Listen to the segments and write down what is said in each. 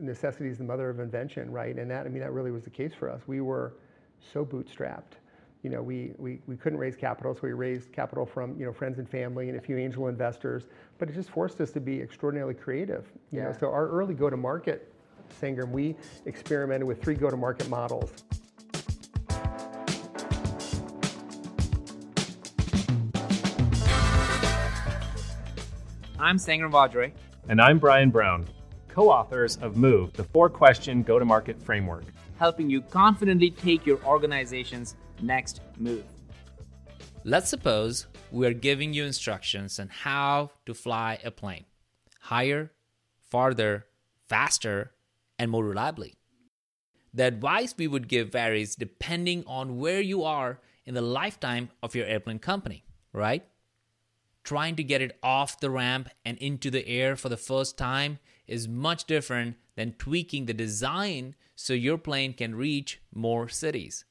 necessity is the mother of invention, right? And that, I mean, that really was the case for us. We were so bootstrapped. You know, we, we, we couldn't raise capital, so we raised capital from, you know, friends and family and a few angel investors, but it just forced us to be extraordinarily creative. You Yeah. know, so our early go-to-market, Sangram, we experimented with three go-to-market models. I'm Sangram Vajre. And I'm Bryan Brown, co authors of Move, the four question go to market framework. helping you confidently take your organization's next move. Let's suppose we're giving you instructions on how to fly a plane higher, farther, faster, and more reliably. The advice we would give varies depending on where you are in the lifetime of your airplane company, right? Trying to get it off the ramp and into the air for the first time is much different than tweaking the design so your plane can reach more cities.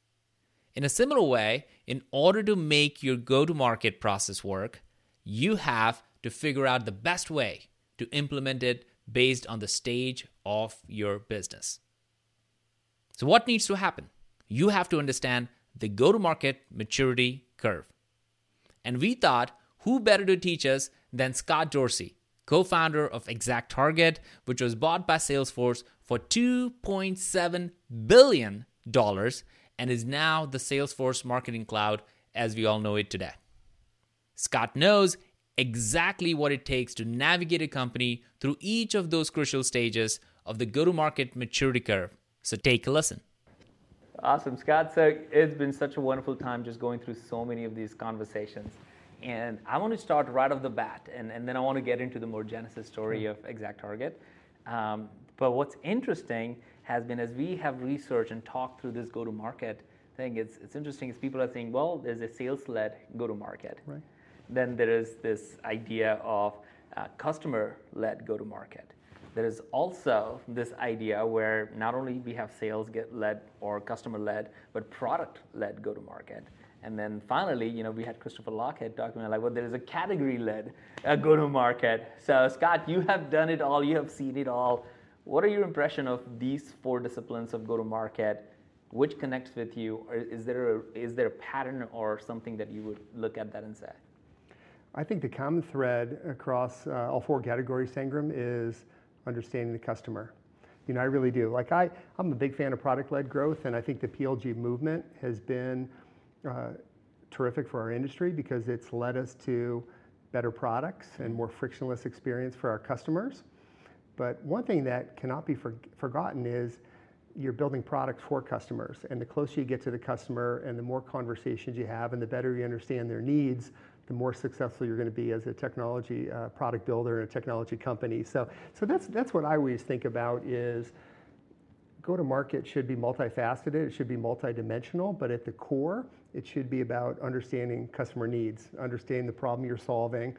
In a similar way, in order to make your go to market process work, you have to figure out the best way to implement it based on the stage of your business. So, what needs to happen? You have to understand the go to market maturity curve. And we thought, who better to teach us than Scott Dorsey, co founder of ExactTarget, which was bought by Salesforce for $2.7 billion and is now the Salesforce Marketing Cloud as we all know it today. Scott knows exactly what it takes to navigate a company through each of those crucial stages of the go to market maturity curve. So take a listen. Awesome, Scott. So it's been such a wonderful time just going through so many of these conversations. And I want to start right off the bat, and, and then I want to get into the more genesis story of ExactTarget. Um, but what's interesting has been as we have researched and talked through this go to market thing, it's, it's interesting as people are saying, well, there's a sales led go to market. Right. Then there is this idea of uh, customer led go to market. There is also this idea where not only we have sales get led or customer led, but product led go to market. And then finally, you know, we had Christopher Lochhead talking about like, well, there is a category led uh, go to market. So Scott, you have done it all, you have seen it all. What are your impression of these four disciplines of go to market? Which connects with you? Or is there a, is there a pattern or something that you would look at that and say? I think the common thread across uh, all four categories, Sangram, is understanding the customer. You know, I really do. Like I, I'm a big fan of product-led growth, and I think the PLG movement has been uh, terrific for our industry because it's led us to better products and more frictionless experience for our customers. But one thing that cannot be for, forgotten is you're building products for customers. And the closer you get to the customer and the more conversations you have and the better you understand their needs, the more successful you're going to be as a technology uh, product builder and a technology company. So, so that's, that's what I always think about is go to market should be multifaceted, it should be multidimensional, but at the core, it should be about understanding customer needs, understanding the problem you're solving,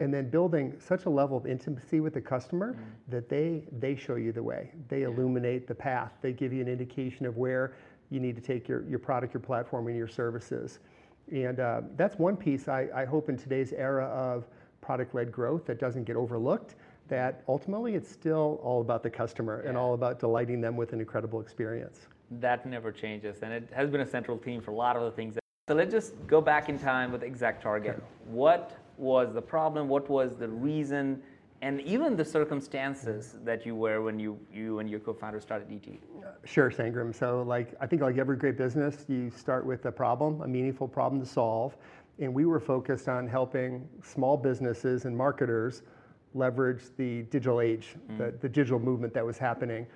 and then building such a level of intimacy with the customer that they they show you the way. They illuminate the path. They give you an indication of where you need to take your, your product, your platform, and your services. And uh, that's one piece I, I hope in today's era of product-led growth that doesn't get overlooked, that ultimately it's still all about the customer and all about delighting them with an incredible experience. That never changes, and it has been a central theme for a lot of the things. So let's just go back in time with ExactTarget. What was the problem? What was the reason? And even the circumstances that you were when you, you and your co-founder started ET. Uh, sure, Sangram. So, like, I think like every great business, you start with a problem, a meaningful problem to solve. And we were focused on helping small businesses and marketers leverage the digital age, mm. the, the digital movement that was happening.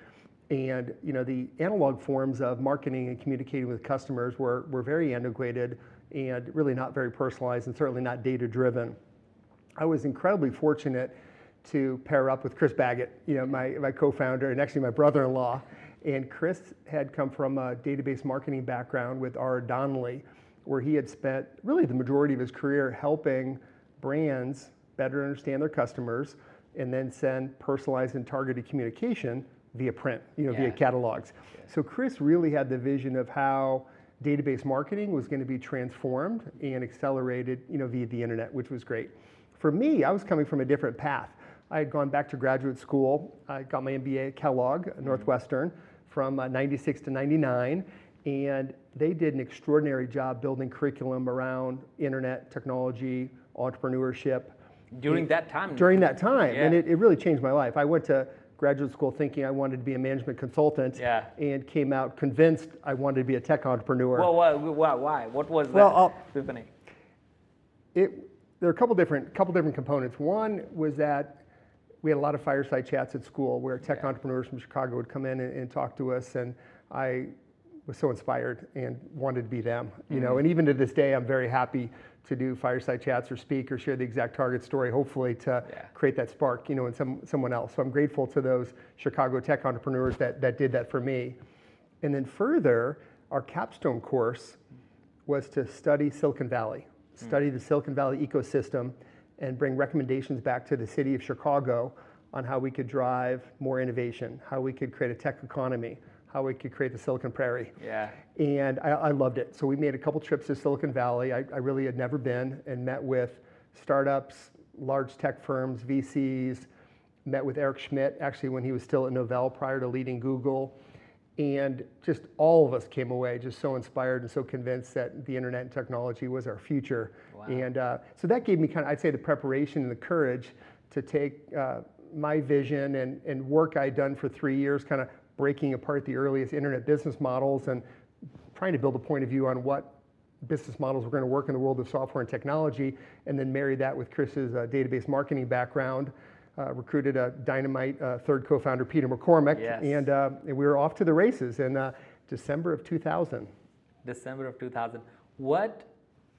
And, you know, the analog forms of marketing and communicating with customers were, were very antiquated and really not very personalized and certainly not data driven. I was incredibly fortunate to pair up with Chris Baggett, you know, my, my co-founder and actually my brother-in-law. And Chris had come from a database marketing background with R. Donnelley, where he had spent really the majority of his career helping brands better understand their customers and then send personalized and targeted communication via print, you know, via Yeah. catalogs. So Chris really had the vision of how database marketing was going to be transformed and accelerated, you know, via the internet, which was great. For me, I was coming from a different path. I had gone back to graduate school. I got my MBA at Kellogg, Northwestern, from uh, 96 to 99. And they did an extraordinary job building curriculum around internet, technology, entrepreneurship. During that time. During that time. And it, it really changed my life. I went to graduate school thinking I wanted to be a management consultant Yeah. and came out convinced I wanted to be a tech entrepreneur. Well, why, why, why? What was Well, that I'll- it, there are a couple different, couple different components. One was that we had a lot of fireside chats at school where tech Yeah. entrepreneurs from Chicago would come in and, and talk to us, and I was so inspired and wanted to be them. You Mm-hmm. know, and even to this day, I'm very happy to do fireside chats or speak or share the ExactTarget story, hopefully to Yeah. create that spark, you know, in some someone else. So I'm grateful to those Chicago tech entrepreneurs that that did that for me. And then further, our capstone course was to study Silicon Valley, hmm. study the Silicon Valley ecosystem, and bring recommendations back to the city of Chicago on how we could drive more innovation, how we could create a tech economy, how we could create the Silicon Prairie. Yeah. And I, I loved it. So we made a couple trips to Silicon Valley. I, I really had never been and met with startups, large tech firms, VCs, met with Eric Schmidt actually when he was still at Novell prior to leading Google. And just all of us came away just so inspired and so convinced that the internet and technology was our future. Wow. And uh, so that gave me kind of, I'd say, the preparation and the courage to take uh, my vision and, and work I'd done for three years, kind of breaking apart the earliest internet business models and trying to build a point of view on what business models were going to work in the world of software and technology, and then married that with Chris's uh, database marketing background. Uh, recruited a dynamite uh, third co-founder Peter McCormick, Yes. and, uh, and we were off to the races in uh, December of 2000. December of 2000. What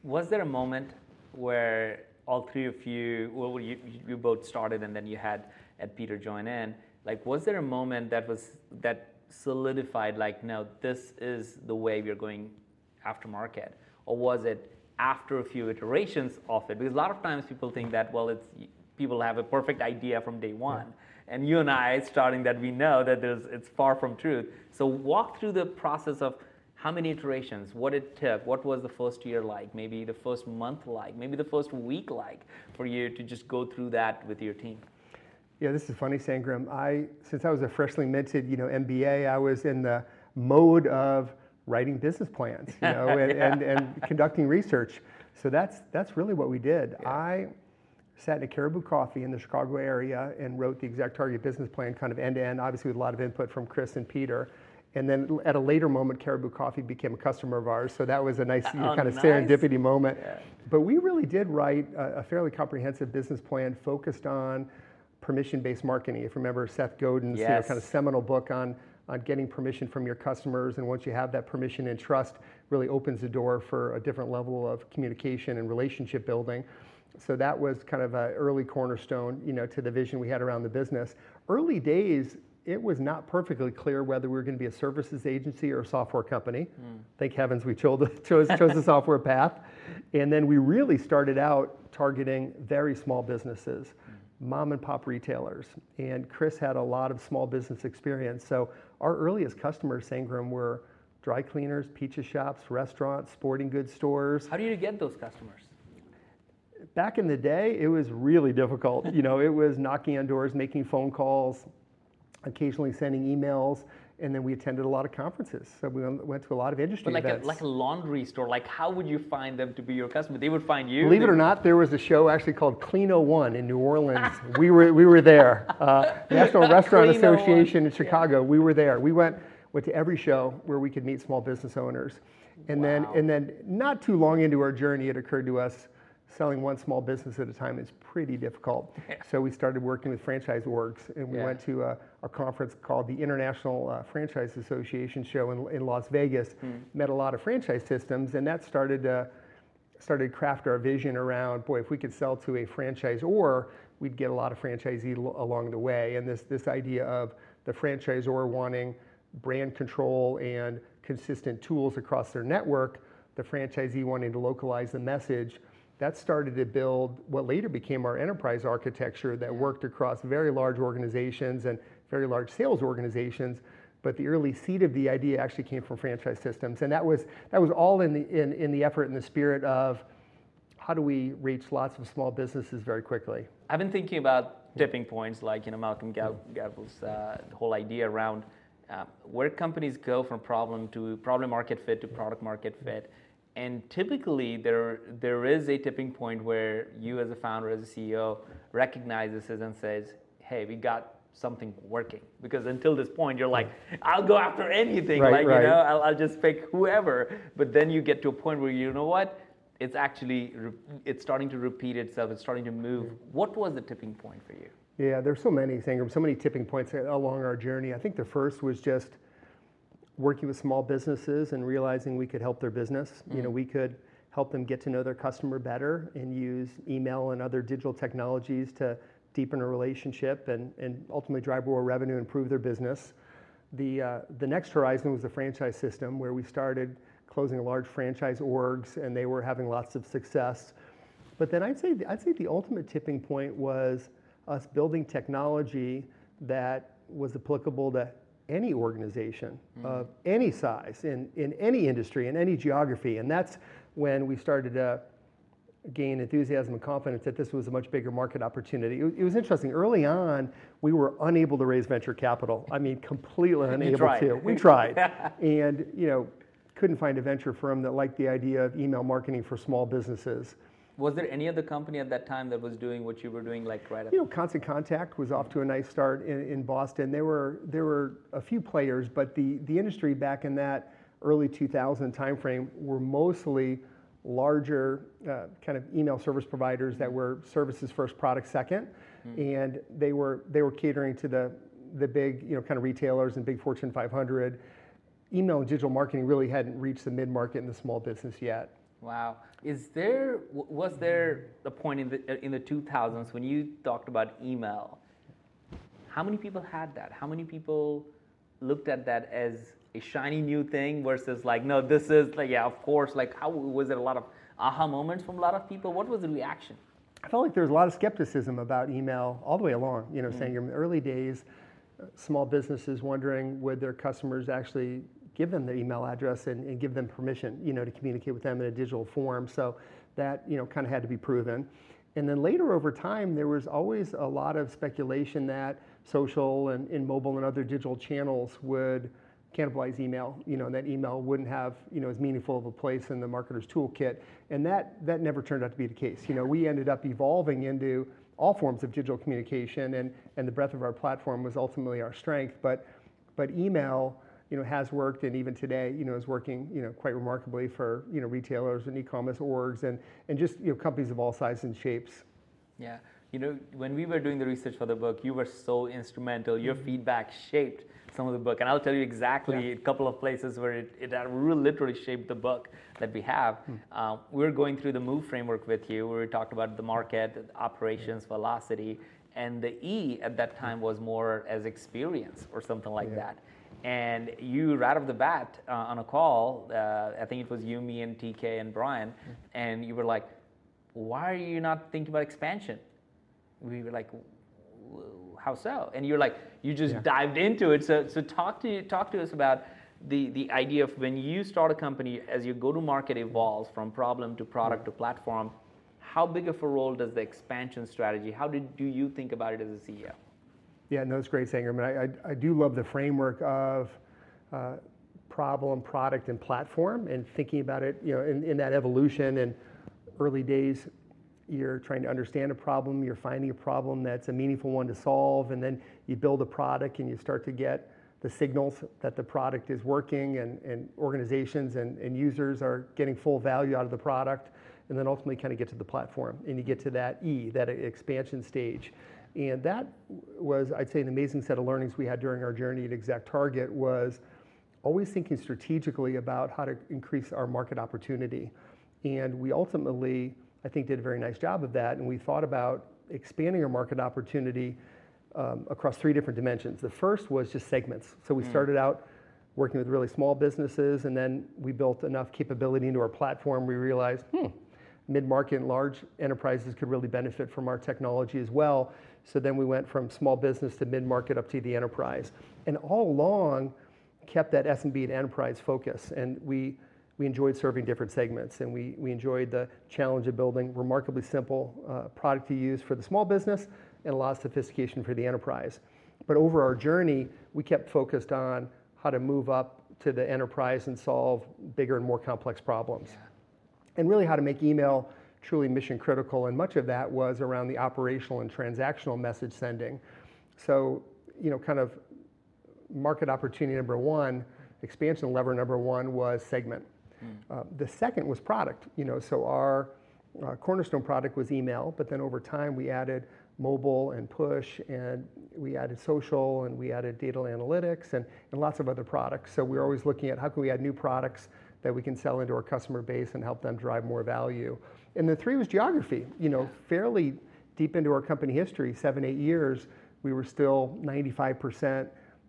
was there a moment where all three of you, well, you, you both started and then you had Ed Peter join in. Like, was there a moment that was that solidified? Like, no, this is the way we're going after market, or was it after a few iterations of it? Because a lot of times people think that well, it's people have a perfect idea from day one. And you and I, starting that we know that there's, it's far from truth. So walk through the process of how many iterations, what it took, what was the first year like, maybe the first month like, maybe the first week like for you to just go through that with your team. Yeah, this is funny, Sangram. I, since I was a freshly minted, you know, MBA, I was in the mode of writing business plans, you know, and, and, and conducting research. So that's that's really what we did. I sat in a Caribou Coffee in the Chicago area and wrote the ExactTarget business plan, kind of end to end, obviously with a lot of input from Chris and Peter. And then at a later moment, Caribou Coffee became a customer of ours. So that was a nice you know, Oh, kind of nice. serendipity moment. But we really did write a, a fairly comprehensive business plan focused on permission-based marketing. If you remember Seth Godin's you know, kind of seminal book on, on getting permission from your customers, and once you have that permission and trust, really opens the door for a different level of communication and relationship building. So that was kind of an early cornerstone, you know, to the vision we had around the business. Early days, it was not perfectly clear whether we were going to be a services agency or a software company. Hmm. Thank heavens we chose, chose, chose the software path. And then we really started out targeting very small businesses, mom and pop retailers. And Chris had a lot of small business experience. So our earliest customers, Sangram, were dry cleaners, pizza shops, restaurants, sporting goods stores How do you get those customers? back in the day, it was really difficult. You know, it was knocking on doors, making phone calls, occasionally sending emails, and then we attended a lot of conferences. So we went to a lot of industry But like a, events. like a laundry store, like how would you find them to be your customer? They would find you. Believe it or not, there was a show actually called Clean 01 in New Orleans. we were we were there. Uh, National Restaurant Clean 01, Association in Chicago. We were there. We went went to every show where we could meet small business owners, and then and then not too long into our journey, it occurred to us selling one small business at a time is pretty difficult. So we started working with franchise orgs, and we Yeah. went to a, a conference called the International uh, Franchise Association show in, in Las Vegas. Hmm. Met a lot of franchise systems, and that started. Uh, started to craft our vision around boy if we could sell to a franchise or we'd get a lot of franchisee lo- along the way and this this idea of the franchisor wanting brand control and consistent tools across their network the franchisee wanting to localize the message that started to build what later became our enterprise architecture that worked across very large organizations and very large sales organizations. But the early seed of the idea actually came from franchise systems. And that was that was all in the in, in the effort and the spirit of how do we reach lots of small businesses very quickly. I've been thinking about tipping points, like you know Malcolm Gladwell's uh, whole idea around uh, where companies go from problem to problem market fit to product market fit. And typically, there there is a tipping point where you, as a founder, as a CEO, recognizes this and says, "Hey, we got something working." Because until this point, you're like, "I'll go after anything, right, like right. you know, I'll, I'll just pick whoever." But then you get to a point where you know what? It's actually it's starting to repeat itself. It's starting to move. What was the tipping point for you? Yeah, there's so many, Sangram, so many tipping points along our journey. I think the first was just working with small businesses and realizing we could help their business. Mm-hmm. You know, we could help them get to know their customer better and use email and other digital technologies to deepen a relationship and, and ultimately drive more revenue, improve their business. The, uh, the next horizon was the franchise system where we started closing large franchise orgs and they were having lots of success. But then I'd say, I'd say the ultimate tipping point was us building technology that was applicable to any organization mm. of any size in, in any industry in any geography. And that's when we started to gain enthusiasm and confidence that this was a much bigger market opportunity. It, it was interesting. Early on we were unable to raise venture capital. I mean completely unable to. We tried. And you know couldn't find a venture firm that liked the idea of email marketing for small businesses was there any other company at that time that was doing what you were doing, like right? You know, Constant Contact was off to a nice start in, in Boston. There were there were a few players, but the the industry back in that early 2000 timeframe were mostly larger uh, kind of email service providers that were services first, product 2nd mm-hmm. and they were they were catering to the the big you know kind of retailers and big Fortune 500. Email and digital marketing really hadn't reached the mid market and the small business yet. Wow. Is there was there a point in the in the 2000s when you talked about email? How many people had that? How many people looked at that as a shiny new thing versus like no this is like yeah of course like how was it a lot of aha moments from a lot of people? What was the reaction? I felt like there was a lot of skepticism about email all the way along. You know, mm. saying in the early days, uh, small businesses wondering would their customers actually give them their email address and, and give them permission, you know, to communicate with them in a digital form. So that, you know, kind of had to be proven. And then later over time, there was always a lot of speculation that social and, and mobile and other digital channels would cannibalize email, you know, and that email wouldn't have, you know, as meaningful of a place in the marketer's toolkit. And that, that never turned out to be the case. You know, we ended up evolving into all forms of digital communication and, and the breadth of our platform was ultimately our strength. But, but email, you know, has worked and even today, you know, is working, you know, quite remarkably for, you know, retailers and e-commerce orgs and, and just, you know, companies of all sizes and shapes. Yeah. You know, when we were doing the research for the book, you were so instrumental. Your mm-hmm. feedback shaped some of the book. And I'll tell you exactly yeah. a couple of places where it, it really literally shaped the book that we have. Mm. Uh, we were going through the MOVE framework with you, where we talked about the market, operations, velocity, and the E at that time was more as experience or something like yeah. that. And you, right off the bat, uh, on a call, uh, I think it was you, me, and TK and Brian, mm-hmm. and you were like, "Why are you not thinking about expansion?" We were like, "How so?" And you're like, "You just yeah. dived into it." So, so talk to talk to us about the the idea of when you start a company, as your go-to-market evolves from problem to product mm-hmm. to platform. How big of a role does the expansion strategy? How did do you think about it as a CEO? Yeah, no, it's great, Sangram. I, I, I do love the framework of uh, problem, product, and platform, and thinking about it, you know, in, in that evolution and early days, you're trying to understand a problem, you're finding a problem that's a meaningful one to solve, and then you build a product and you start to get the signals that the product is working and, and organizations and, and users are getting full value out of the product, and then ultimately kind of get to the platform and you get to that E, that expansion stage. And that was, I'd say, an amazing set of learnings we had during our journey at ExactTarget was always thinking strategically about how to increase our market opportunity. And we ultimately, I think, did a very nice job of that. And we thought about expanding our market opportunity um, across three different dimensions. The first was just segments. So we mm. started out working with really small businesses, and then we built enough capability into our platform. We realized, hmm, mid-market and large enterprises could really benefit from our technology as well. So then we went from small business to mid-market up to the enterprise. And all along, kept that SMB and enterprise focus. And we, we enjoyed serving different segments. And we, we enjoyed the challenge of building remarkably simple uh, product to use for the small business and a lot of sophistication for the enterprise. But over our journey, we kept focused on how to move up to the enterprise and solve bigger and more complex problems. And really how to make email truly mission critical. And much of that was around the operational and transactional message sending. So, you know, kind of market opportunity number one, expansion lever number one was segment. Uh, the second was product. You know, so our uh, cornerstone product was email, but then over time we added mobile and push, and we added social, and we added data analytics, and, and lots of other products. So we're always looking at how can we add new products that we can sell into our customer base and help them drive more value. And the three was geography. You know, fairly deep into our company history, seven, eight years, we were still 95%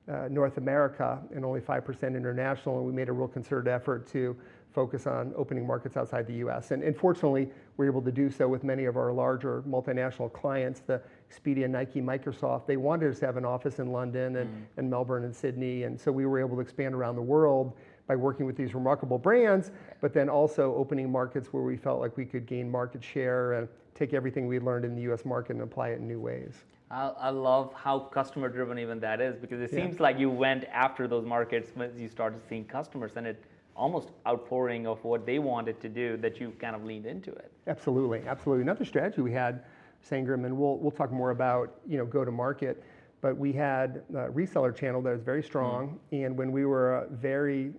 uh, North America and only 5% international, and we made a real concerted effort to focus on opening markets outside the US. And, and fortunately, we're able to do so with many of our larger multinational clients, the Expedia, Nike, Microsoft. They wanted us to have an office in London and, mm. and Melbourne and Sydney, and so we were able to expand around the world by working with these remarkable brands, but then also opening markets where we felt like we could gain market share and take everything we learned in the US market and apply it in new ways. I, I love how customer driven even that is because it yeah. seems like you went after those markets when you started seeing customers and it almost outpouring of what they wanted to do that you kind of leaned into it. Absolutely, absolutely. Another strategy we had, Sangram, and we'll, we'll talk more about you know go to market, but we had a reseller channel that was very strong, mm. and when we were a very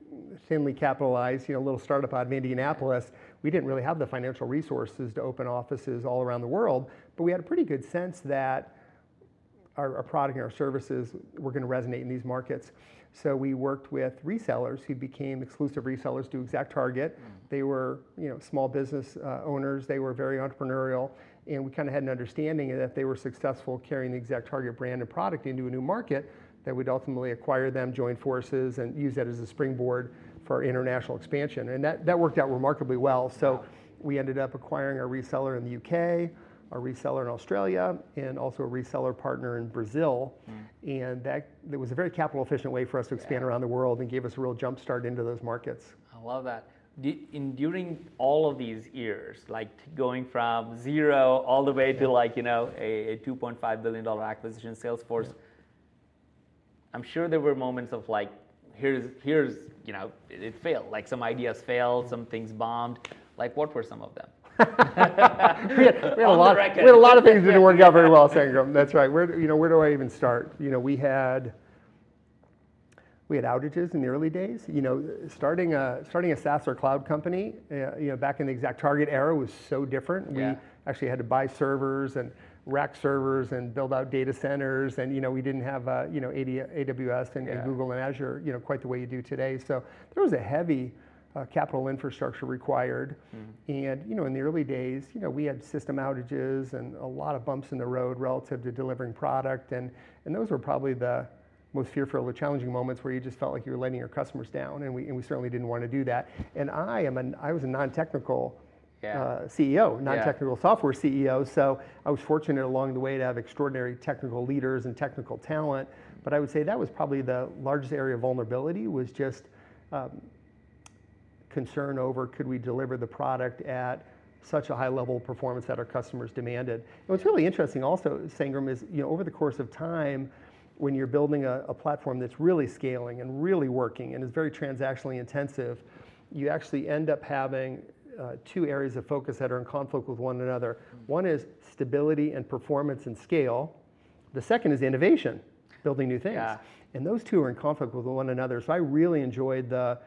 thinly capitalized, you know, little startup out of Indianapolis, we didn't really have the financial resources to open offices all around the world, but we had a pretty good sense that our, our product and our services were going to resonate in these markets. So we worked with resellers who became exclusive resellers to ExactTarget. Mm. They were, you know, small business uh, owners. They were very entrepreneurial, and we kind of had an understanding that if they were successful carrying the ExactTarget brand and product into a new market, that we'd ultimately acquire them, join forces, and use that as a springboard for our international expansion. And that, that worked out remarkably well. So we ended up acquiring a reseller in the UK a reseller in Australia, and also a reseller partner in Brazil. Mm. And that, that was a very capital efficient way for us to expand yeah. around the world and gave us a real jump start into those markets. I love that. In, during all of these years, like going from zero all the way yeah. to like, you know, a, a $2.5 billion acquisition Salesforce, yeah. I'm sure there were moments of like, here's, here's, you know, it, it failed. Like some ideas failed, some things bombed. Like what were some of them? we had, we had a lot. We had a lot of things that didn't work out very well, Sangram. That's right. Where you know where do I even start? You know, we had we had outages in the early days. You know, starting a starting a SaaS or cloud company, uh, you know, back in the ExactTarget era was so different. Yeah. We actually had to buy servers and rack servers and build out data centers, and you know, we didn't have uh, you know AWS and, yeah. and Google and Azure, you know, quite the way you do today. So there was a heavy uh, capital infrastructure required. Mm-hmm. And you know, in the early days, you know, we had system outages and a lot of bumps in the road relative to delivering product, and and those were probably the most fearful or challenging moments where you just felt like you were letting your customers down, and we and we certainly didn't want to do that. And I am an I was a non-technical. Yeah. Uh, CEO, non-technical yeah. software CEO. So I was fortunate along the way to have extraordinary technical leaders and technical talent. But I would say that was probably the largest area of vulnerability was just um, concern over could we deliver the product at such a high level of performance that our customers demanded. And what's really interesting also, Sangram, is you know over the course of time, when you're building a, a platform that's really scaling and really working and is very transactionally intensive, you actually end up having uh, two areas of focus that are in conflict with one another. One is stability and performance and scale. The second is innovation, building new things. Yeah. And those two are in conflict with one another. So I really enjoyed the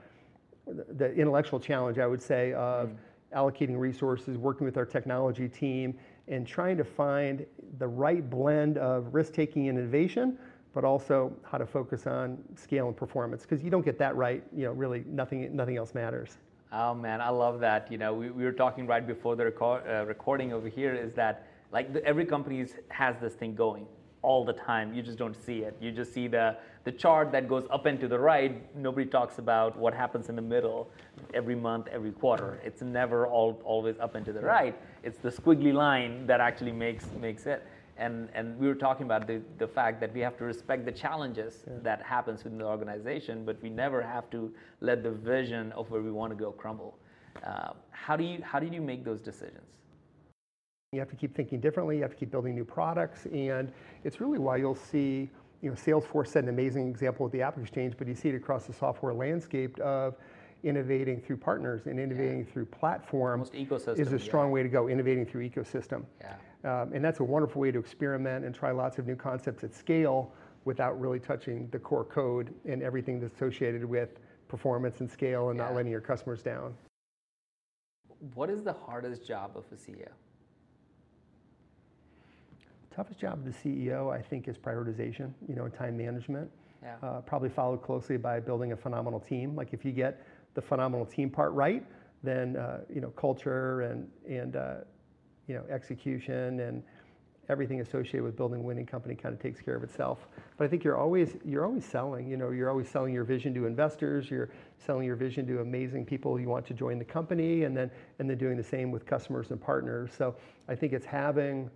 the intellectual challenge, I would say, of mm. allocating resources, working with our technology team, and trying to find the right blend of risk taking and innovation, but also how to focus on scale and performance. Because you don't get that right, you know, really nothing, nothing else matters. Oh man, I love that. You know, we, we were talking right before the record, uh, recording over here is that like the, every company has this thing going all the time. You just don't see it. You just see the, the chart that goes up and to the right. Nobody talks about what happens in the middle every month, every quarter. It's never all, always up and to the right. It's the squiggly line that actually makes, makes it. And, and we were talking about the, the fact that we have to respect the challenges yeah. that happens within the organization, but we never have to let the vision of where we want to go crumble. Uh, how, do you, how did you make those decisions? You have to keep thinking differently. You have to keep building new products, and it's really why you'll see, you know, Salesforce set an amazing example with the AppExchange, but you see it across the software landscape of innovating through partners and innovating through platform. Is a yeah. strong way to go. Innovating through ecosystem. Yeah. Um, and that's a wonderful way to experiment and try lots of new concepts at scale without really touching the core code and everything that's associated with performance and scale and not letting your customers down. What is the hardest job of a CEO? Toughest job of the CEO, I think, is prioritization, you know, and time management. Yeah. Uh, probably followed closely by building a phenomenal team. Like if you get the phenomenal team part right, then uh, you know culture and and uh, you know execution and everything associated with building a winning company kind of takes care of itself. But I think you're always you're always selling. You know, you're always selling your vision to investors. You're selling your vision to amazing people you want to join the company, and then and then doing the same with customers and partners. So I think it's having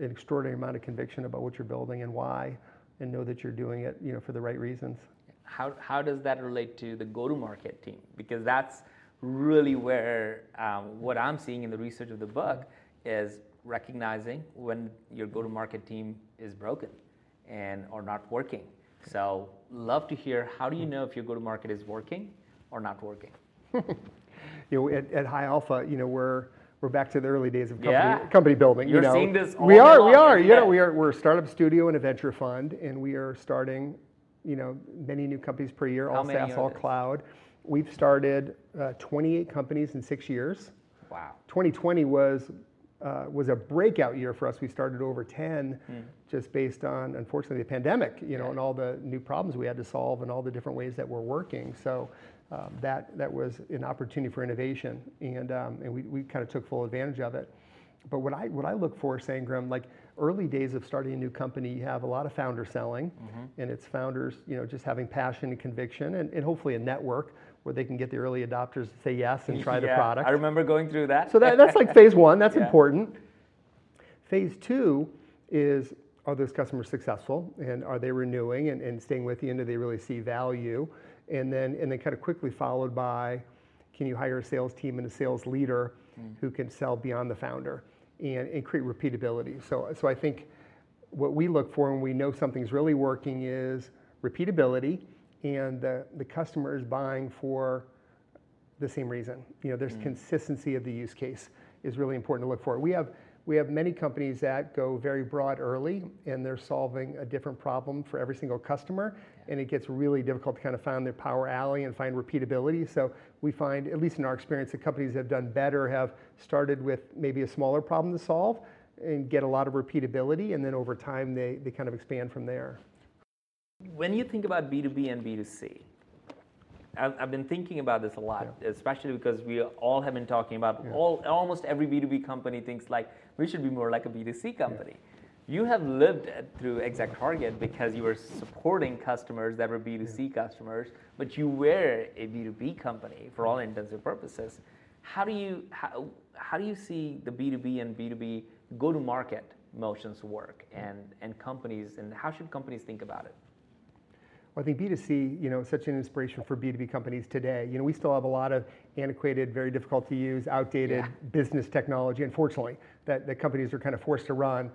an extraordinary amount of conviction about what you're building and why, and know that you're doing it, you know, for the right reasons. How, how does that relate to the go-to-market team? Because that's really where um, what I'm seeing in the research of the book is recognizing when your go-to-market team is broken and or not working. So love to hear how do you know if your go-to-market is working or not working? You know, at, at High Alpha, you know, we're we're back to the early days of company, Yeah. company building. You're you know. seeing this all we are, we are. You know, we are. We're a startup studio and a venture fund, and we are starting, you know, many new companies per year, How all SaaS, all cloud. We've started uh, 28 companies in six years. Wow. 2020 was uh, was a breakout year for us. We started over 10, just based on unfortunately the pandemic, you know, Yeah. and all the new problems we had to solve and all the different ways that we're working. So um, that that was an opportunity for innovation, and um, and we, we kind of took full advantage of it. But what I what I look for, Sangram, like early days of starting a new company, you have a lot of founder selling, and it's founders, you know, just having passion and conviction, and, and hopefully a network where they can get the early adopters to say yes and try the product. I remember going through that. So that, that's like phase one, that's Yeah. important. Phase two is are those customers successful and are they renewing and, and staying with you and do they really see value? And then, and then kind of quickly followed by can you hire a sales team and a sales leader mm. who can sell beyond the founder and, and create repeatability? So, so I think what we look for when we know something's really working is repeatability and the, the customer is buying for the same reason. You know, there's mm. consistency of the use case is really important to look for. We have we have many companies that go very broad early and they're solving a different problem for every single customer and it gets really difficult to kind of find their power alley and find repeatability. So we find at least in our experience that companies that have done better have started with maybe a smaller problem to solve and get a lot of repeatability and then over time they, they kind of expand from there. When you think about B2B and B2C, I've, I've been thinking about this a lot, especially because we all have been talking about all almost every B2B company thinks like we should be more like a B2C company. You have lived it through ExactTarget because you were supporting customers that were B2C customers, but you were a B2B company for all intents and purposes. How do you how, how do you see the B2B and B2B go to market motions work and, and companies and how should companies think about it? Well, I think B2C, you know, is such an inspiration for B2B companies today. You know, we still have a lot of antiquated, very difficult to use, outdated Yeah. business technology, unfortunately, that, that companies are kind of forced to run.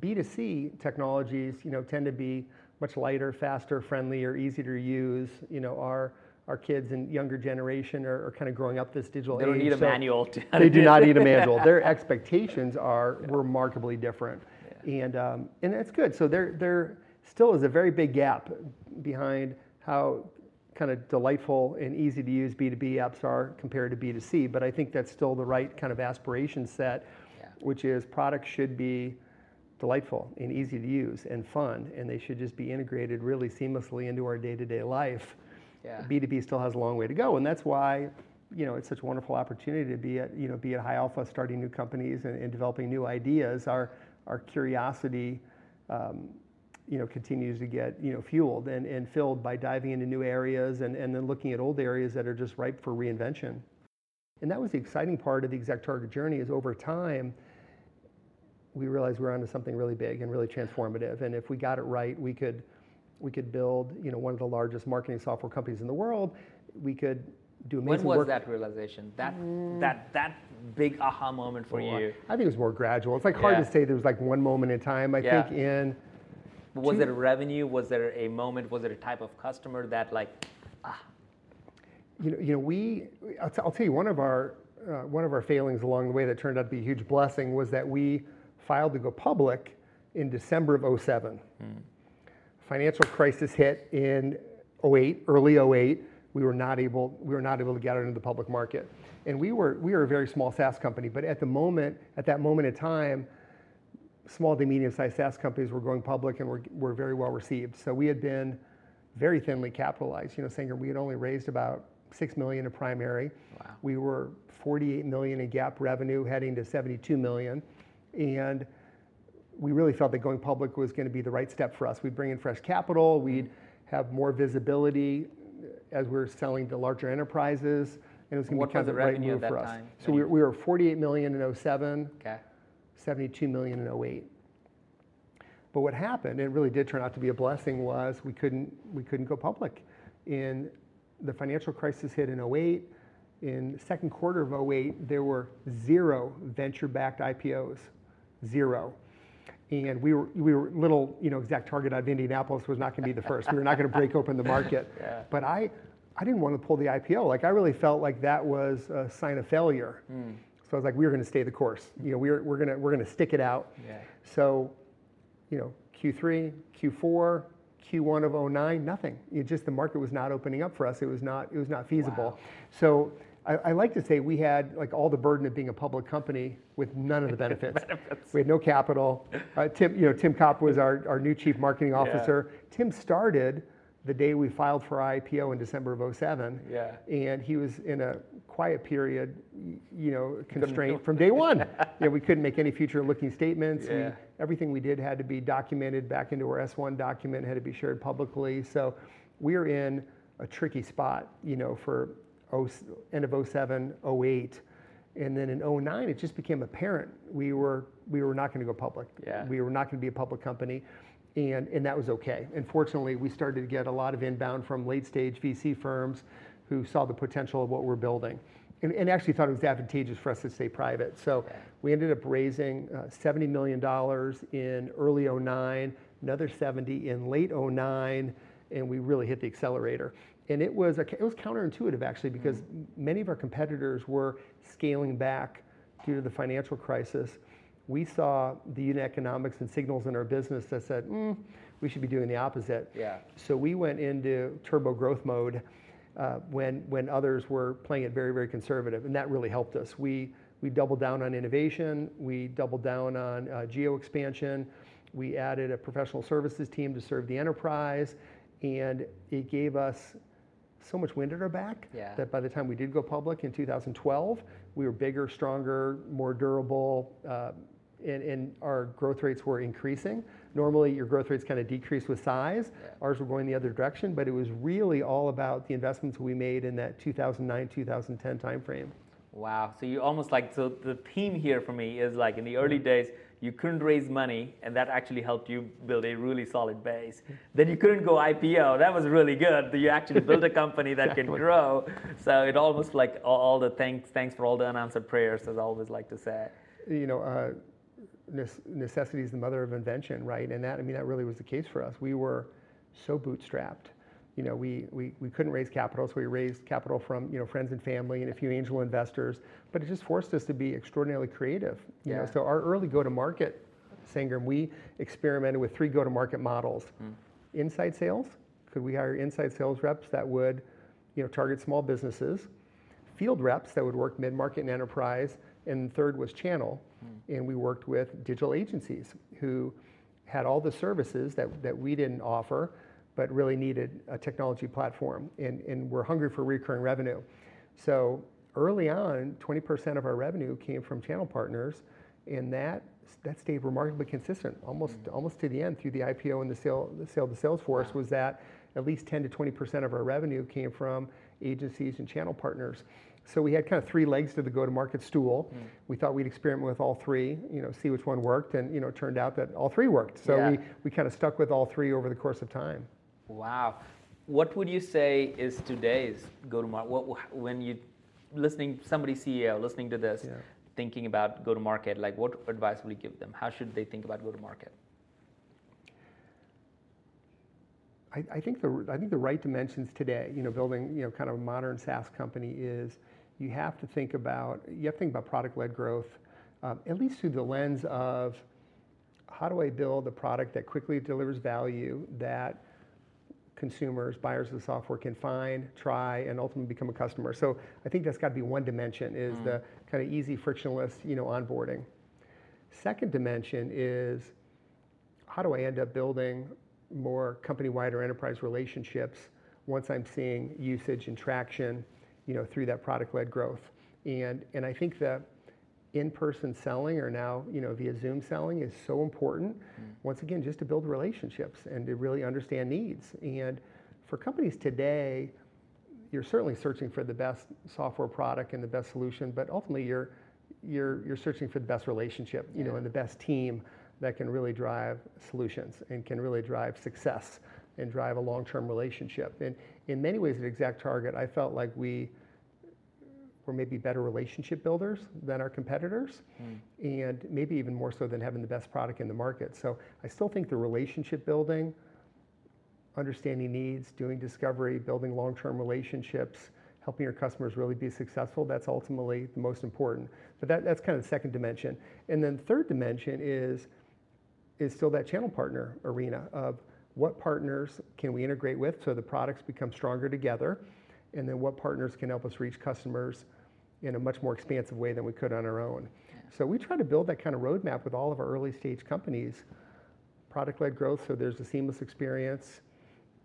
B2C technologies, you know, tend to be much lighter, faster, friendlier, easier to use. You know, our, our kids and younger generation are, are kind of growing up this digital They don't age. need a so manual they do not need a manual. Their expectations are remarkably different, and um, and that's good. So there there still is a very big gap behind how kind of delightful and easy to use B2B apps are compared to B2C. But I think that's still the right kind of aspiration set, Yeah. which is products should be delightful and easy to use and fun, and they should just be integrated really seamlessly into our day-to-day life. Yeah. B2B still has a long way to go, and that's why, you know, it's such a wonderful opportunity to be at, you know, be at High Alpha, starting new companies and, and developing new ideas. Our our curiosity, um, you know, continues to get you know fueled and, and filled by diving into new areas and, and then looking at old areas that are just ripe for reinvention. And that was the exciting part of the ExactTarget journey. Is over time, we realized we were onto something really big and really transformative. And if we got it right, we could we could build you know one of the largest marketing software companies in the world. We could do amazing When amazing was work. that realization? That mm. that that big aha moment for Well, you? I think it was more gradual. It's like hard Yeah. to say there was like one moment in time. I Yeah. think in Was there revenue? Was there a moment? Was there a type of customer that like ah? you know, you know, we, I'll, t- I'll tell you, one of our, uh, one of our failings along the way that turned out to be a huge blessing was that we filed to go public in December of 07. Financial crisis hit in 08, early 08. We were not able, we were not able to get out into the public market. And we were, we were a very small SaaS company, but at the moment, at that moment in time, small to medium-sized SaaS companies were going public and were, were very well received. So we had been very thinly capitalized. You know, Sangram, we had only raised about six million in primary. Wow. We were 48 million in GAAP revenue, heading to 72 million, and we really felt that going public was going to be the right step for us. We'd bring in fresh capital. We'd have more visibility as we were selling to larger enterprises, and it was going to be kind of the right move for us. time So we were, we were 48 million in 07. okay? 72 million in 08. But what happened, and it really did turn out to be a blessing, was we couldn't, we couldn't go public. In the financial crisis hit in 08. In the second quarter of 08, there were zero venture-backed IPOs, zero. And we were, we were little, you know, ExactTarget out of Indianapolis was not going to be the first. We were not going to break open the market. Yeah. But I, I didn't want to pull the IPO. Like I really felt like that was a sign of failure. Hmm. So I was like, we are going to stay the course. You know, we're, we're going to, we're going to stick it out. Yeah. So, you know, Q3, Q4, Q1 of 09, nothing. It just the market was not opening up for us. It was not, it was not feasible. Wow. So I, I like to say we had like all the burden of being a public company with none of the benefits. benefits. We had no capital. Uh, Tim, you know, Tim Kopp was our, our new chief marketing officer. Tim started the day we filed for IPO in December of 07. Yeah. And he was in a quiet period, you know, constraint from day one. you know, we couldn't make any future-looking statements. We, Yeah. everything we did had to be documented back into our S1 document, had to be shared publicly. So we are in a tricky spot, you know, for 0, end of 07, 08. And then in 09, it just became apparent we were, we were not going to go public. Yeah. We were not going to be a public company. And, and that was okay. And fortunately, we started to get a lot of inbound from late stage VC firms who saw the potential of what we're building and, and actually thought it was advantageous for us to stay private. So we ended up raising uh, $70 million in early 09, another 70 in late 09, and we really hit the accelerator. And it was, a, it was counterintuitive actually because many of our competitors were scaling back due to the financial crisis. We saw the unit economics and signals in our business that said, mm, we should be doing the opposite. Yeah. So we went into turbo growth mode uh, when, when others were playing it very, very conservative, and that really helped us. We, we doubled down on innovation, we doubled down on uh, geo expansion, we added a professional services team to serve the enterprise, and it gave us so much wind at our back Yeah. that by the time we did go public in 2012, we were bigger, stronger, more durable, uh, and, and our growth rates were increasing. Normally, your growth rates kind of decrease with size. Ours were going the other direction, but it was really all about the investments we made in that 2009, 2010 timeframe. Wow. So you almost like so the theme here for me is like in the early days you couldn't raise money and that actually helped you build a really solid base. Then you couldn't go IPO. That was really good. You actually built a company that can grow. So it almost like all, the thanks thanks for all the unanswered prayers as I always like to say. you know, uh, necessity is the mother of invention, right? And that, I mean, that really was the case for us. We were so bootstrapped. You know, we, we, we couldn't raise capital, so we raised capital from, you know, friends and family and a few angel investors, but it just forced us to be extraordinarily creative. You know, Yeah. so our early go-to-market, Sangram, we experimented with three go-to-market models. Hmm. Inside sales, could we hire inside sales reps that would, you know, target small businesses? field reps that would work mid-market and enterprise, and third was channel. Hmm. And we worked with digital agencies who had all the services that, that we didn't offer, but really needed a technology platform and, and were hungry for recurring revenue. So early on, 20% of our revenue came from channel partners, and that, that stayed remarkably consistent, almost, hmm. almost to the end through the IPO and the sale, the sale to Salesforce was that at least 10 to 20% of our revenue came from agencies and channel partners. So we had kind of three legs to the go-to-market stool. Hmm. We thought we'd experiment with all three, you know, see which one worked, and you know, it turned out that all three worked. So Yeah. we, we kind of stuck with all three over the course of time. Wow. what would you say is today's go-to-market? What, when you listening, somebody CEO listening to this, Yeah. thinking about go-to-market, like what advice would you give them? How should they think about go-to-market? I, I think the I think the right dimensions today, you know, building you know kind of a modern SaaS company is you have to think about you have to think about product-led growth, um, at least through the lens of how do I build a product that quickly delivers value that consumers, buyers of the software can find, try, and ultimately become a customer. So I think that's got to be one dimension is the kind of easy, frictionless, you know, onboarding. Second dimension is how do I end up building more company-wide or enterprise relationships once I'm seeing usage and traction, you know, through that product-led growth. And and I think that in-person selling or now, you know, via Zoom selling is so important. Mm-hmm. Once again, just to build relationships and to really understand needs. And for companies today, you're certainly searching for the best software product and the best solution, but ultimately you're you're you're searching for the best relationship, you know, and the best team that can really drive solutions and can really drive success and drive a long-term relationship. And in many ways at ExactTarget, I felt like we were maybe better relationship builders than our competitors, hmm. and maybe even more so than having the best product in the market. So I still think the relationship building, understanding needs, doing discovery, building long-term relationships, helping your customers really be successful, that's ultimately the most important. But that, that's kind of the second dimension. And then third dimension is is still that channel partner arena of what partners can we integrate with so the products become stronger together, and then what partners can help us reach customers in a much more expansive way than we could on our own. So we try to build that kind of roadmap with all of our early stage companies, product-led growth, so there's a seamless experience,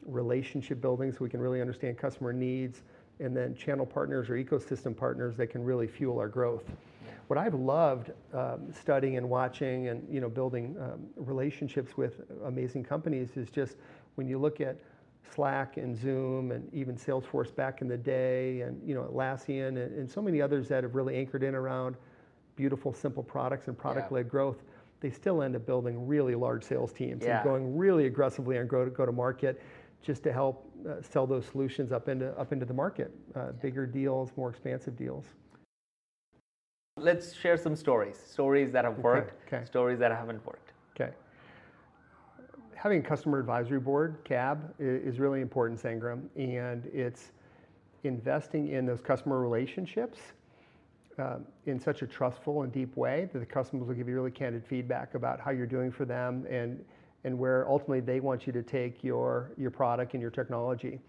relationship building, so we can really understand customer needs, and then channel partners or ecosystem partners that can really fuel our growth. What I've loved um, studying and watching and you know building um, relationships with amazing companies is just when you look at Slack and Zoom and even Salesforce back in the day, and you know Atlassian and, and so many others that have really anchored in around beautiful, simple products and product-led growth. They still end up building really large sales teams Yeah. and going really aggressively on go to go to market, just to help uh, sell those solutions up into up into the market, uh, bigger deals, more expansive deals. Let's share some stories. Stories that have worked, okay. stories that haven't worked. Okay. Having a customer advisory board, CAB, is really important, Sangram, and it's investing in those customer relationships um, in such a trustful and deep way that the customers will give you really candid feedback about how you're doing for them and and where ultimately they want you to take your your product and your technology.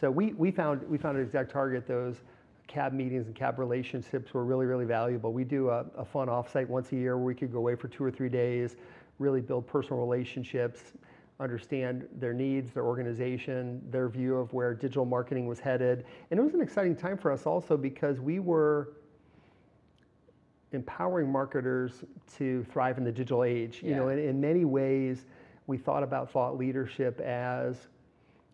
So we, we found we found at ExactTarget those cab meetings and cab relationships were really really valuable. We do a, a fun offsite once a year where we could go away for two or three days, really build personal relationships, understand their needs, their organization, their view of where digital marketing was headed, and it was an exciting time for us also because we were empowering marketers to thrive in the digital age. You know, in, in many ways, we thought about thought leadership as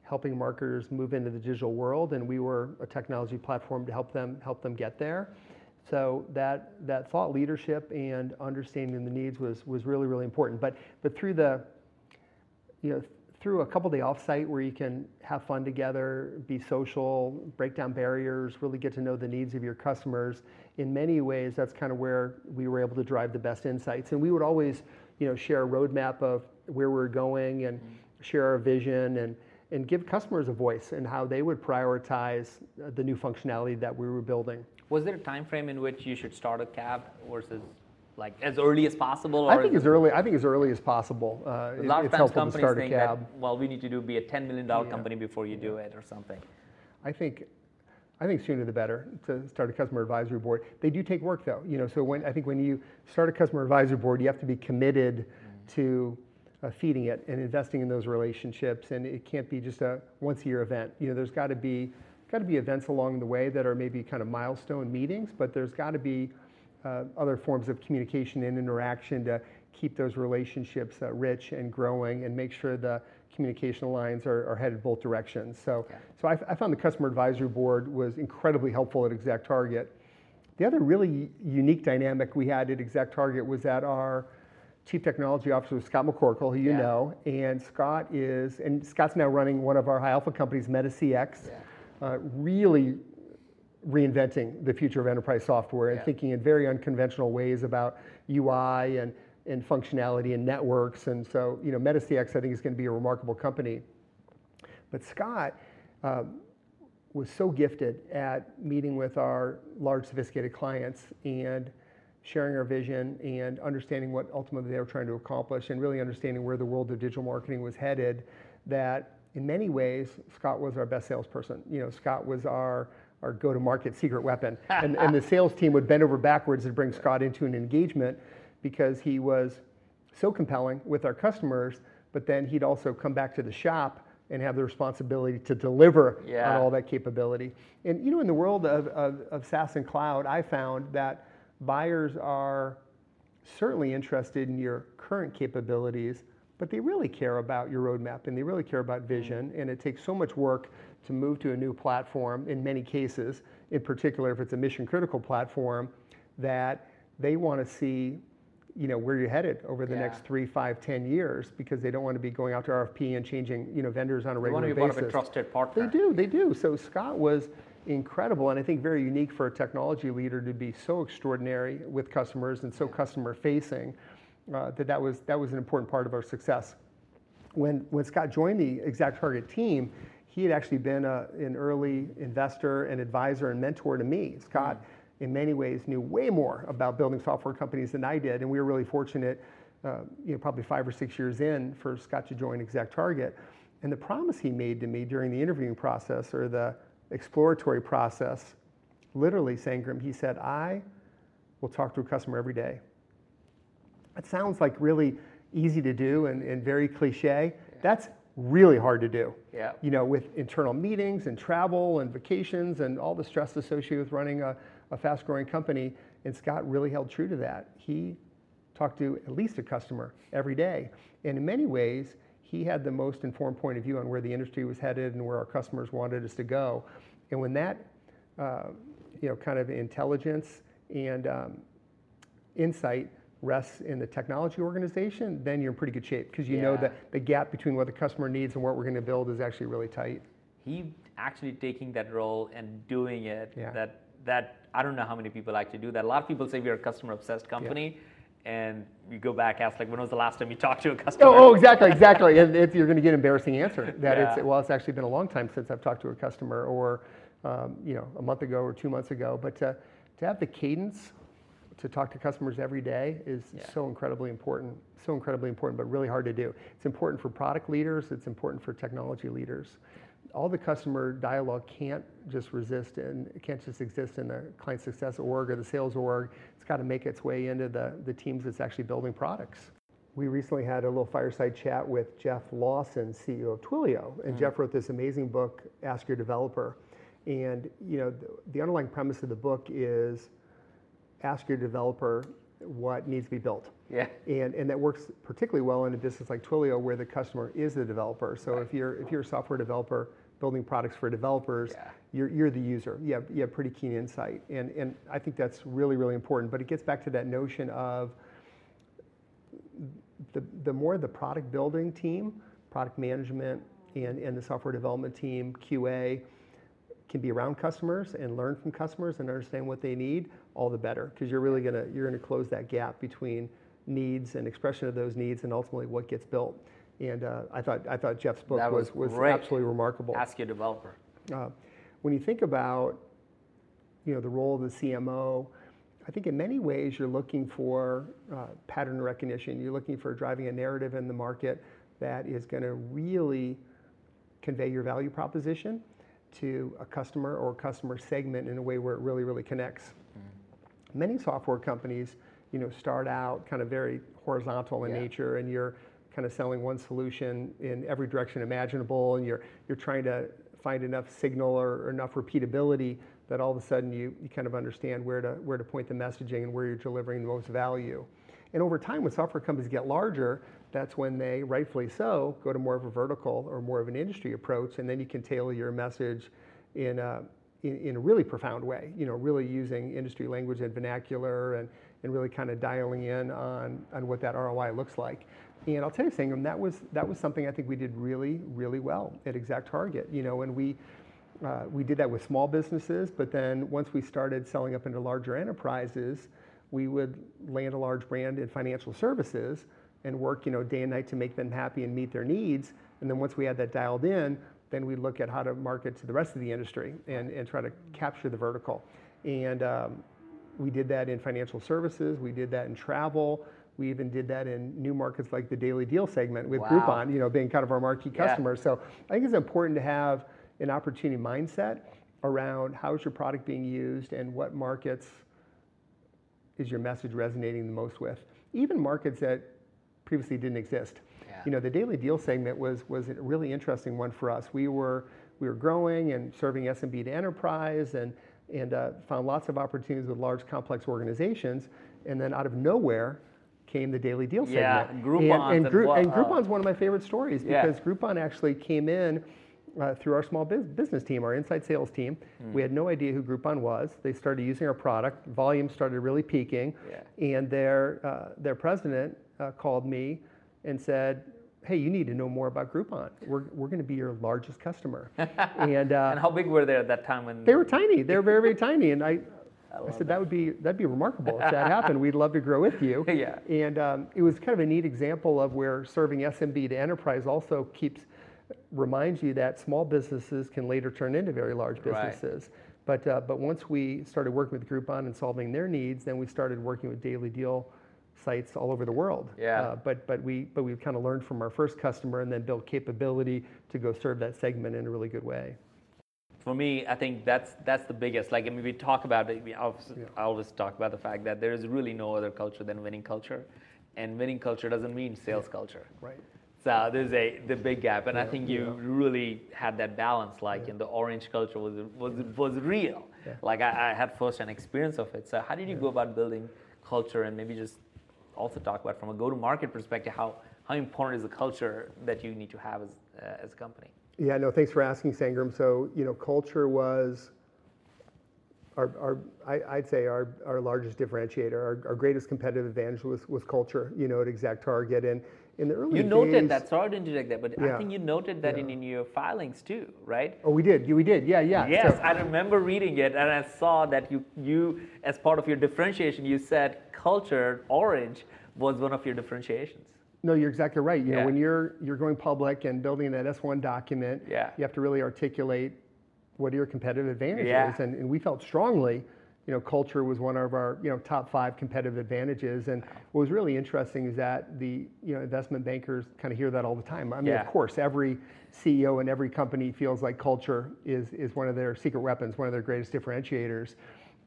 helping marketers move into the digital world, and we were a technology platform to help them help them get there. So that that thought leadership and understanding the needs was was really really important. But but through the you know, through a couple day offsite where you can have fun together, be social, break down barriers, really get to know the needs of your customers. In many ways, that's kind of where we were able to drive the best insights. And we would always, you know, share a roadmap of where we're going and mm-hmm. share our vision and and give customers a voice and how they would prioritize uh, the new functionality that we were building. Was there a time frame in which you should start a cab versus like as early as possible? I think as early, I think as early as possible. Uh, A it- lot of it's times companies start a think cab. that well, we need to do be a ten million dollar company before you do it or something. I think, I think sooner the better to start a customer advisory board. They do take work though, you know. So when I think when you start a customer advisory board, you have to be committed to uh, feeding it and investing in those relationships, and it can't be just a once a year event. You know, there's got to be got to be events along the way that are maybe kind of milestone meetings, but there's got to be uh, other forms of communication and interaction to keep those relationships uh, rich and growing and make sure the communication lines are, are headed both directions. So, so I, I found the customer advisory board was incredibly helpful at ExactTarget. The other really unique dynamic we had at ExactTarget was that our Chief Technology Officer Scott McCorkle, who you Yeah. know, and Scott is, and Scott's now running one of our high alpha companies, MetaCX, uh, really reinventing the future of enterprise software and Yeah. thinking in very unconventional ways about UI and, and functionality and networks. And so, you know, MetaCX, I think, is going to be a remarkable company. But Scott um, was so gifted at meeting with our large, sophisticated clients and sharing our vision and understanding what ultimately they were trying to accomplish and really understanding where the world of digital marketing was headed. That in many ways, Scott was our best salesperson. You know, Scott was our our go-to-market secret weapon, and, and the sales team would bend over backwards to bring Scott into an engagement because he was so compelling with our customers. But then he'd also come back to the shop and have the responsibility to deliver Yeah. on all that capability. And you know, in the world of, of, of SaaS and cloud, I found that buyers are certainly interested in your current capabilities, but they really care about your roadmap and they really care about mm-hmm. vision. And it takes so much work to move to a new platform in many cases, in particular if it's a mission critical platform, that they want to see you know where you're headed over the Yeah. next three, five, ten years because they don't want to be going out to RFP and changing you know vendors on a regular want to be part basis. of a trusted partner. They do, they do. So Scott was incredible and I think very unique for a technology leader to be so extraordinary with customers and so customer facing uh, that that was, that was an important part of our success. When, when Scott joined the ExactTarget team, he had actually been a, an early investor and advisor and mentor to me. Scott, in many ways, knew way more about building software companies than I did, and we were really fortunate, uh, you know, probably five or six years in, for Scott to join ExactTarget. And the promise he made to me during the interviewing process or the exploratory process, literally, Sangram, he said, I will talk to a customer every day. That sounds like really easy to do and, and very cliche. That's really hard to do. Yeah. You know, with internal meetings and travel and vacations and all the stress associated with running a, a fast growing company. And Scott really held true to that. He talked to at least a customer every day. And in many ways, he had the most informed point of view on where the industry was headed and where our customers wanted us to go. And when that, uh, you know, kind of intelligence and um, insight rests in the technology organization, then you're in pretty good shape because you know that the gap between what the customer needs and what we're going to build is actually really tight. he actually taking that role and doing it Yeah. that that i don't know how many people actually do that a lot of people say we're a customer obsessed company and you go back ask like when was the last time you talked to a customer Oh, oh exactly, exactly. and it's, you're going to get an embarrassing answer that Yeah. it's well, it's actually been a long time since I've talked to a customer, or um, you know, a month ago or two months ago. But to, to have the cadence to talk to customers every day is Yeah. so incredibly important, so incredibly important, but really hard to do. It's important for product leaders. It's important for technology leaders. All the customer dialogue can't just resist and it can't just exist in the client success org or the sales org. It's got to make its way into the, the teams that's actually building products. We recently had a little fireside chat with Jeff Lawson, CEO of Twilio, and Jeff mm. wrote this amazing book, Ask Your Developer. And you know, the, the underlying premise of the book is ask your developer what needs to be built. yeah And, and that works particularly well in a business like Twilio where the customer is the developer. So if you're if you're a software developer building products for developers, Yeah. you're, you're the user. You have, you have pretty keen insight. And, and I think that's really, really important. But it gets back to that notion of the, the more the product building team, product management, and, and the software development team, QA, can be around customers and learn from customers and understand what they need, all the better. Because you're really gonna you're gonna close that gap between needs and expression of those needs and ultimately what gets built. And uh, I thought I thought Jeff's book That was was was absolutely remarkable. ask your developer Uh, when you think about you know the role of the CMO, I think in many ways you're looking for uh, pattern recognition. You're looking for driving a narrative in the market that is going to really convey your value proposition to a customer or customer segment in a way where it really really connects. Many software companies, you know, start out kind of very horizontal in Yeah. nature, and you're kind of selling one solution in every direction imaginable, and you're you're trying to find enough signal or, or enough repeatability that all of a sudden you, you kind of understand where to where to point the messaging and where you're delivering the most value. And over time, when software companies get larger, that's when they, rightfully so, go to more of a vertical or more of an industry approach, and then you can tailor your message in a, in, in a really profound way. You know, really using industry language and vernacular, and and really kind of dialing in on, on what that ROI looks like. And I'll tell you, Sangram, that was that was something I think we did really, really well at ExactTarget. You know, and we uh, we did that with small businesses, but then once we started selling up into larger enterprises, we would land a large brand in financial services and work, you know, day and night to make them happy and meet their needs. And then once we had that dialed in, then we'd look at how to market to the rest of the industry and, and try to capture the vertical. And um, we did that in financial services, we did that in travel, we even did that in new markets like the daily deal segment with wow. Groupon, you know, being kind of our marquee customer. Yeah. So I think it's important to have an opportunity mindset around how is your product being used and what markets is your message resonating the most with. Even markets that previously didn't exist. Yeah. You know, the daily deal segment was was a really interesting one for us. We were we were growing and serving SMB to enterprise and and uh, found lots of opportunities with large complex organizations. And then out of nowhere came the daily deal segment. Yeah, Groupon. And, and, Gru- and Groupon's one of my favorite stories because yeah. Groupon actually came in uh, through our small biz- business team, our inside sales team. Mm. We had no idea who Groupon was. They started using our product. Volume started really peaking, yeah. and their uh, their president uh, called me and said, "Hey, you need to know more about Groupon. We're we're going to be your largest customer." and uh, and how big were they at that time? When they were tiny. They were very very tiny, and I. I, I said that. that. would be that'd be remarkable if that happened. We'd love to grow with you. yeah. And um, it was kind of a neat example of where serving SMB to enterprise also keeps reminds you that small businesses can later turn into very large businesses. Right. But, uh, but once we started working with Groupon and solving their needs, then we started working with Daily Deal sites all over the world. Yeah. Uh, but but we but we kind of learned from our first customer and then built capability to go serve that segment in a really good way. For me, I think that's that's the biggest. Like I mean, we talk about it. We always, yeah. I always talk about the fact that there is really no other culture than winning culture, and winning culture doesn't mean sales yeah. culture. Right. So there's a the big gap, and yeah, I think you yeah. really had that balance. Like yeah. in the orange culture was was was real. Like I, I had first-hand experience of it. So how did you go about building culture, and maybe just also talk about from a go-to-market perspective how how important is the culture that you need to have as uh, as a company? Yeah, no, thanks for asking, Sangram. So you know, culture was our, our I, would say our, our largest differentiator, our, our greatest competitive advantage was, was culture, you know, at ExactTarget. And in the early you noted days, that. Sorry to interject that, but yeah, I think you noted that yeah. in, in your filings too, right? Oh, we did. We did. Yeah, yeah. Yes, so, I remember reading it, and I saw that you you as part of your differentiation, you said culture orange was one of your differentiations. No, you're exactly right. You yeah. know, when you're you're going public and building that S1 document, yeah. you have to really articulate what are your competitive advantages, yeah. and, and we felt strongly you know, culture was one of our, you know, top five competitive advantages. And what was really interesting is that the, you know, investment bankers kind of hear that all the time. I mean, yeah. of course, every CEO and every company feels like culture is, is one of their secret weapons, one of their greatest differentiators.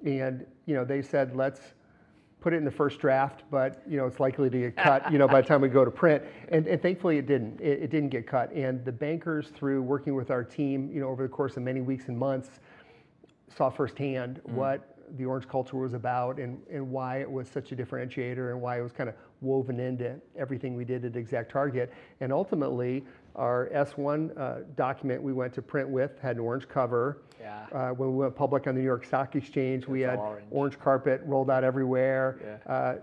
And, you know, they said, let's put it in the first draft, but, you know, it's likely to get cut, you know, by the time we go to print. And, and thankfully it didn't. It, it didn't get cut. And the bankers, through working with our team, you know, over the course of many weeks and months, saw firsthand mm. what the orange culture was about and, and why it was such a differentiator and why it was kind of woven into everything we did at ExactTarget. And ultimately, our S1 uh, document we went to print with had an orange cover. Yeah. Uh, when we went public on the New York Stock Exchange, it's we had orange. orange. carpet rolled out everywhere. Yeah. Uh,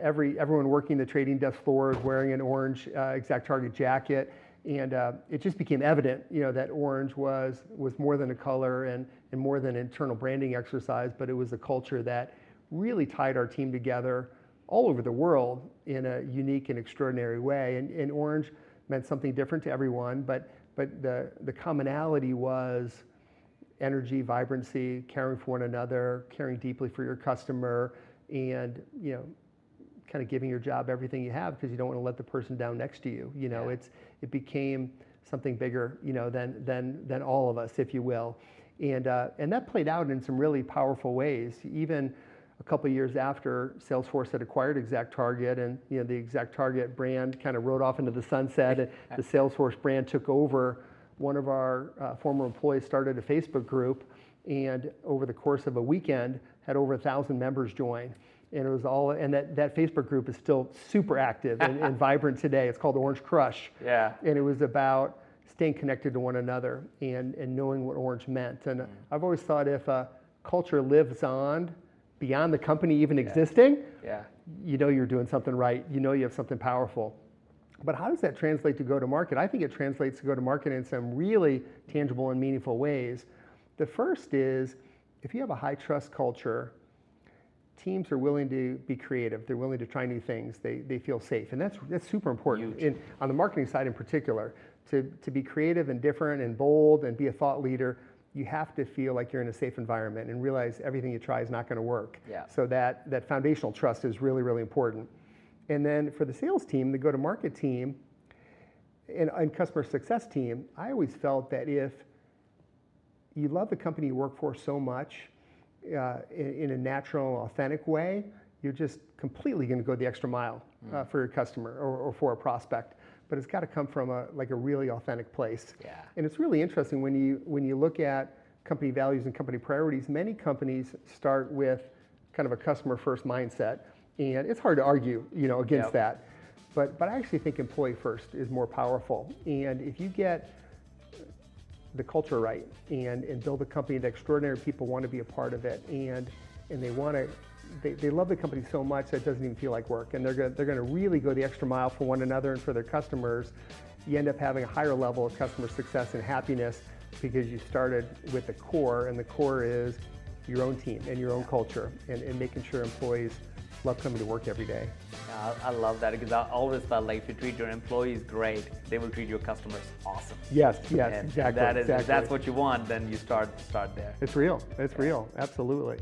every everyone working the trading desk floor is wearing an orange uh, ExactTarget jacket and uh, it just became evident, you know, that orange was was more than a color and and more than an internal branding exercise, but it was a culture that really tied our team together all over the world in a unique and extraordinary way. And, and orange meant something different to everyone, but but the the commonality was energy, vibrancy, caring for one another, caring deeply for your customer, and you know kind of giving your job everything you have because you don't want to let the person down next to you. You know, yeah. it's it became something bigger, you know, than than than all of us, if you will, and uh, and that played out in some really powerful ways. Even a couple years after Salesforce had acquired ExactTarget, and you know the ExactTarget brand kind of rode off into the sunset, and the Salesforce brand took over. One of our uh, former employees started a Facebook group, and over the course of a weekend, had over a thousand members join. And it was all and that, that facebook group is still super active and, and, vibrant today. It's called orange crush. Yeah. And it was about staying connected to one another and, and knowing what orange meant. And mm. i've always thought if a culture lives on beyond the company even existing, Yeah. you know you're doing something right. You know you have something powerful. But how does that translate to go to market? I think it translates to go to market in some really tangible and meaningful ways. The first is if you have a high trust culture, teams are willing to be creative. They're willing to try new things. They, they feel safe. And that's, that's super important. In, on the marketing side in particular, to, to be creative and different and bold and be a thought leader, you have to feel like you're in a safe environment and realize everything you try is not going to work. Yeah. So that, that foundational trust is really, really important. And then for the sales team, the go to market team, and, and customer success team, I always felt that if you love the company you work for so much uh, in, in, a natural, authentic way, you're just completely going to go the extra mile uh, for your customer or, or, for a prospect. But it's got to come from a like a really authentic place. Yeah. And it's really interesting when you when you look at company values and company priorities. Many companies start with kind of a customer first mindset, and it's hard to argue, you know, against Yep. that. But but I actually think employee first is more powerful. And if you get the culture right and, and build a company that extraordinary people want to be a part of it and and they want to they, they love the company so much that it doesn't even feel like work and they're going they're going to really go the extra mile for one another and for their customers you end up having a higher level of customer success and happiness because you started with the core and the core is your own team and your own culture and, and making sure employees love coming to work every day Yeah, I, I love that because I always felt like if you treat your employees great, they will treat your customers awesome. yes yes and exactly that is, exactly. if that's what you want, then you start start there. it's real it's real absolutely